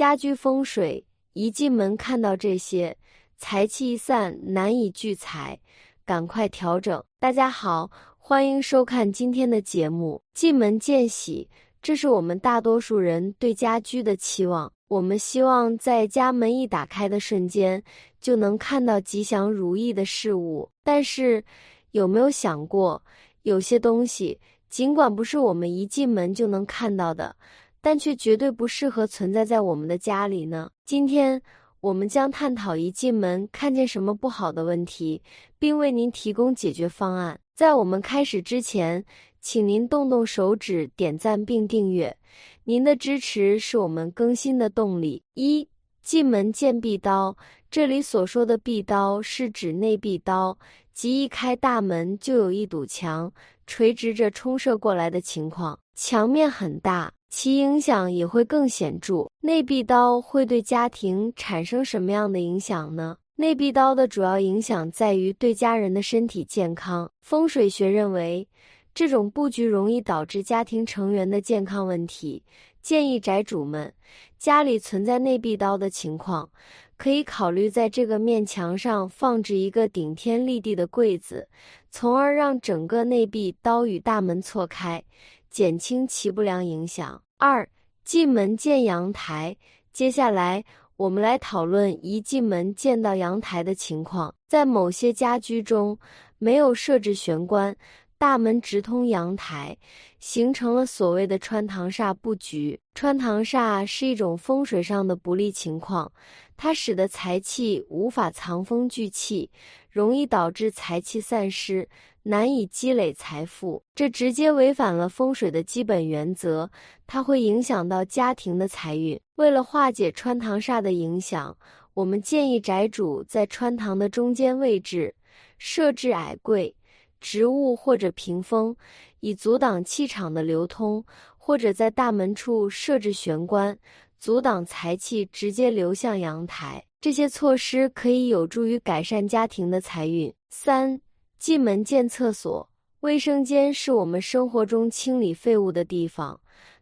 家居风水一进门看到这些，财气一散，难以聚财，赶快调整。大家好，欢迎收看今天的节目。进门见喜，这是我们大多数人对家居的期望。我们希望在家门一打开的瞬间，就能看到吉祥如意的事物。但是，有没有想过，有些东西尽管不是我们一进门就能看到的？但却绝对不适合存在在我们的家里呢。今天我们将探讨一进门看见什么不好的问题，并为您提供解决方案。在我们开始之前，请您动动手指点赞并订阅，您的支持是我们更新的动力。一进门见壁刀，这里所说的壁刀是指内壁刀，即一开大门就有一堵墙垂直着冲射过来的情况，墙面很大。其影响也会更显著。内壁刀会对家庭产生什么样的影响呢？内壁刀的主要影响在于对家人的身体健康。风水学认为，这种布局容易导致家庭成员的健康问题。建议宅主们家里存在内壁刀的情况，可以考虑在这个面墙上放置一个顶天立地的柜子，从而让整个内壁刀与大门错开。减轻其不良影响。二进门见阳台，接下来我们来讨论一进门见到阳台的情况。在某些家居中，没有设置玄关，大门直通阳台，形成了所谓的穿堂煞布局。穿堂煞是一种风水上的不利情况，它使得财气无法藏风聚气，容易导致财气散失。难以积累财富，这直接违反了风水的基本原则，它会影响到家庭的财运。为了化解穿堂煞的影响，我们建议宅主在穿堂的中间位置设置矮柜、植物或者屏风，以阻挡气场的流通；或者在大门处设置玄关，阻挡财气直接流向阳台。这些措施可以有助于改善家庭的财运。三。进门见厕所，卫生间是我们生活中清理废物的地方，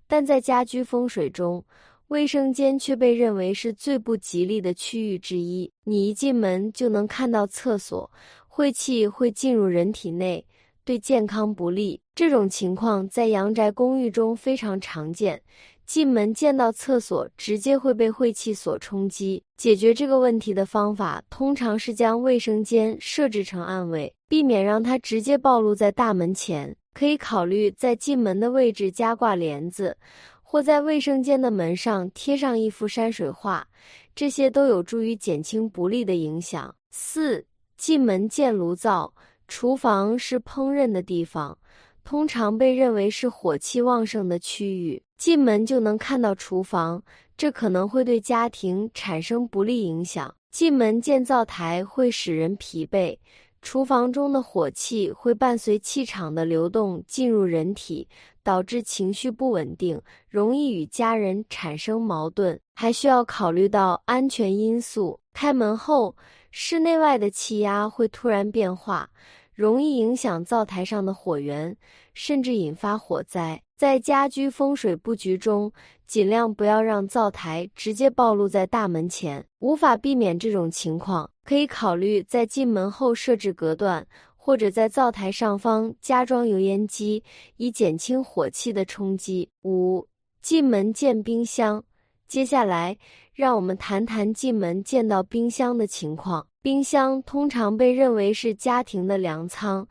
但在家居风水中，卫生间却被认为是最不吉利的区域之一。你一进门就能看到厕所，晦气会进入人体内，对健康不利。这种情况在阳宅公寓中非常常见。进门见到厕所，直接会被晦气所冲击。解决这个问题的方法，通常是将卫生间设置成暗卫，避免让它直接暴露在大门前。可以考虑在进门的位置加挂帘子，或在卫生间的门上贴上一幅山水画，这些都有助于减轻不利的影响。四进门见炉灶，厨房是烹饪的地方。通常被认为是火气旺盛的区域，进门就能看到厨房，这可能会对家庭产生不利影响。进门见灶台会使人疲惫，厨房中的火气会伴随气场的流动进入人体，导致情绪不稳定，容易与家人产生矛盾。还需要考虑到安全因素，开门后室内外的气压会突然变化。容易影响灶台上的火源，甚至引发火灾。在家居风水布局中，尽量不要让灶台直接暴露在大门前。无法避免这种情况，可以考虑在进门后设置隔断，或者在灶台上方加装油烟机，以减轻火气的冲击。五进门见冰箱，接下来让我们谈谈进门见到冰箱的情况。冰箱通常被认为是家庭的粮仓，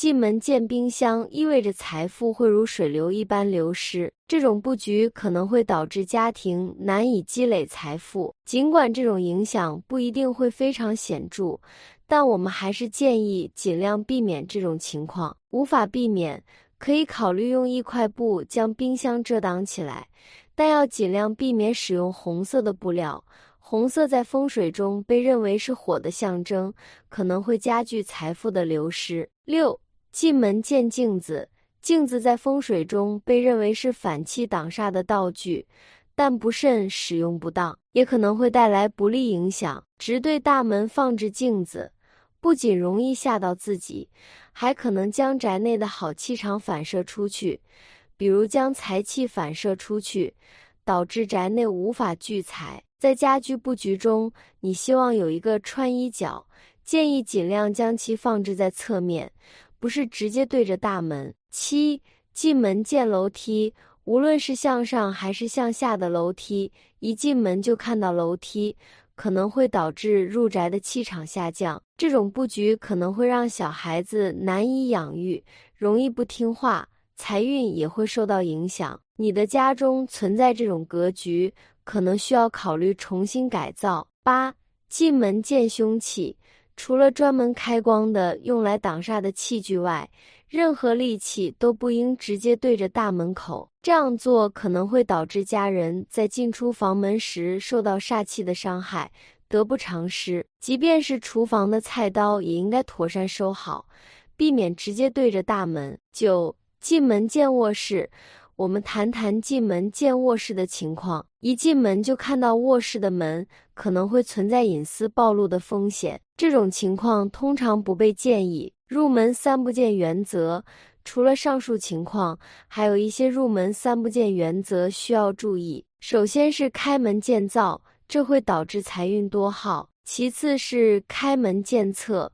进门见冰箱意味着财富会如水流一般流失。这种布局可能会导致家庭难以积累财富。尽管这种影响不一定会非常显著，但我们还是建议尽量避免这种情况。无法避免，可以考虑用一块布将冰箱遮挡起来，但要尽量避免使用红色的布料。红色在风水中被认为是火的象征，可能会加剧财富的流失。六进门见镜子，镜子在风水中被认为是反气挡煞的道具，但不慎使用不当，也可能会带来不利影响。直对大门放置镜子，不仅容易吓到自己，还可能将宅内的好气场反射出去，比如将财气反射出去。导致宅内无法聚财。在家居布局中，你希望有一个穿衣角，建议尽量将其放置在侧面，不是直接对着大门。七进门见楼梯，无论是向上还是向下的楼梯，一进门就看到楼梯，可能会导致入宅的气场下降。这种布局可能会让小孩子难以养育，容易不听话，财运也会受到影响。你的家中存在这种格局。可能需要考虑重新改造。八进门见凶器，除了专门开光的用来挡煞的器具外，任何利器都不应直接对着大门口。这样做可能会导致家人在进出房门时受到煞气的伤害，得不偿失。即便是厨房的菜刀，也应该妥善收好，避免直接对着大门。九进门见卧室。我们谈谈进门见卧室的情况。一进门就看到卧室的门，可能会存在隐私暴露的风险。这种情况通常不被建议。入门三不见原则，除了上述情况，还有一些入门三不见原则需要注意。首先是开门见灶，这会导致财运多耗；其次是开门见厕。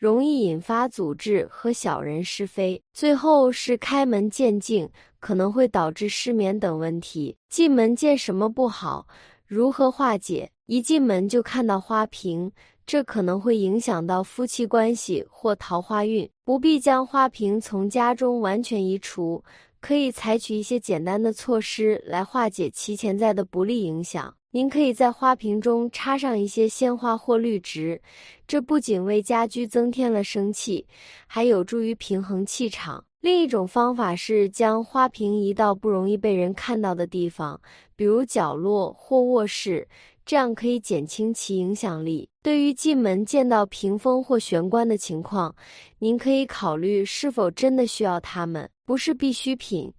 容易引发阻滞和小人是非。最后是开门见镜，可能会导致失眠等问题。进门见什么不好？如何化解？一进门就看到花瓶，这可能会影响到夫妻关系或桃花运。不必将花瓶从家中完全移除，可以采取一些简单的措施来化解其潜在的不利影响。您可以在花瓶中插上一些鲜花或绿植，这不仅为家居增添了生气，还有助于平衡气场。另一种方法是将花瓶移到不容易被人看到的地方，比如角落或卧室，这样可以减轻其影响力。对于进门见到屏风或玄关的情况，您可以考虑是否真的需要它们，不是必需品，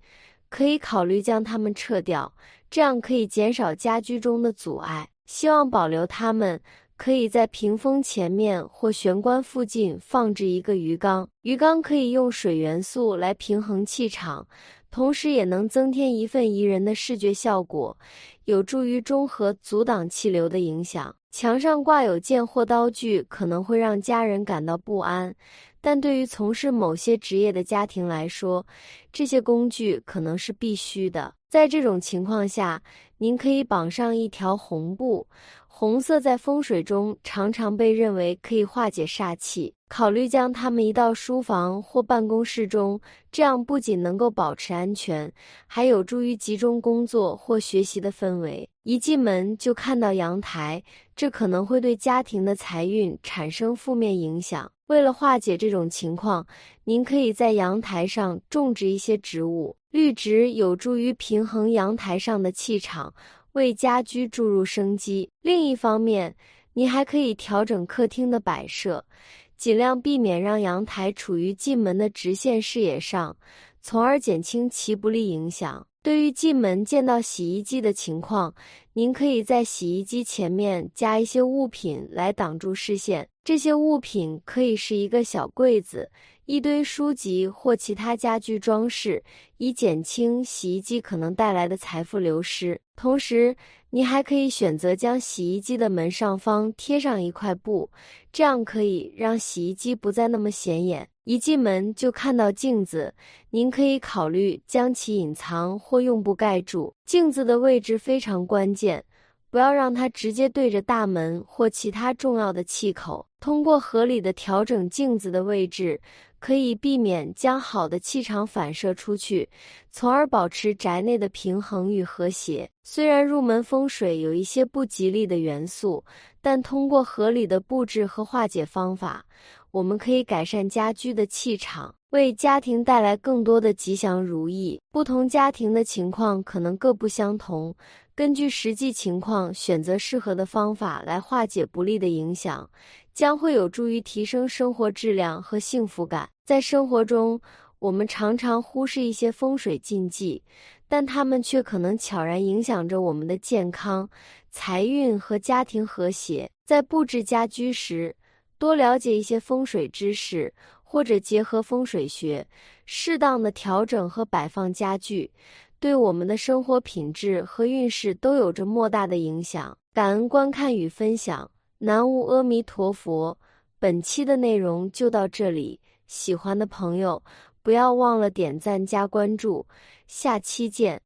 可以考虑将它们撤掉。这样可以减少家居中的阻碍。希望保留它们，可以在屏风前面或玄关附近放置一个鱼缸。鱼缸可以用水元素来平衡气场，同时也能增添一份宜人的视觉效果，有助于中和阻挡气流的影响。墙上挂有剑或刀具，可能会让家人感到不安。但对于从事某些职业的家庭来说，这些工具可能是必须的。在这种情况下，您可以绑上一条红布。红色在风水中常常被认为可以化解煞气，考虑将它们移到书房或办公室中，这样不仅能够保持安全，还有助于集中工作或学习的氛围。一进门就看到阳台，这可能会对家庭的财运产生负面影响。为了化解这种情况，您可以在阳台上种植一些植物，绿植有助于平衡阳台上的气场。为家居注入生机。另一方面，你还可以调整客厅的摆设，尽量避免让阳台处于进门的直线视野上，从而减轻其不利影响。对于进门见到洗衣机的情况，您可以在洗衣机前面加一些物品来挡住视线。这些物品可以是一个小柜子。一堆书籍或其他家居装饰，以减轻洗衣机可能带来的财富流失。同时，你还可以选择将洗衣机的门上方贴上一块布，这样可以让洗衣机不再那么显眼。一进门就看到镜子，您可以考虑将其隐藏或用布盖住。镜子的位置非常关键。不要让它直接对着大门或其他重要的气口。通过合理的调整镜子的位置，可以避免将好的气场反射出去，从而保持宅内的平衡与和谐。虽然入门风水有一些不吉利的元素，但通过合理的布置和化解方法，我们可以改善家居的气场，为家庭带来更多的吉祥如意。不同家庭的情况可能各不相同。根据实际情况选择适合的方法来化解不利的影响，将会有助于提升生活质量和幸福感。在生活中，我们常常忽视一些风水禁忌，但它们却可能悄然影响着我们的健康、财运和家庭和谐。在布置家居时，多了解一些风水知识，或者结合风水学，适当的调整和摆放家具。对我们的生活品质和运势都有着莫大的影响。感恩观看与分享，南无阿弥陀佛。本期的内容就到这里，喜欢的朋友不要忘了点赞加关注，下期见。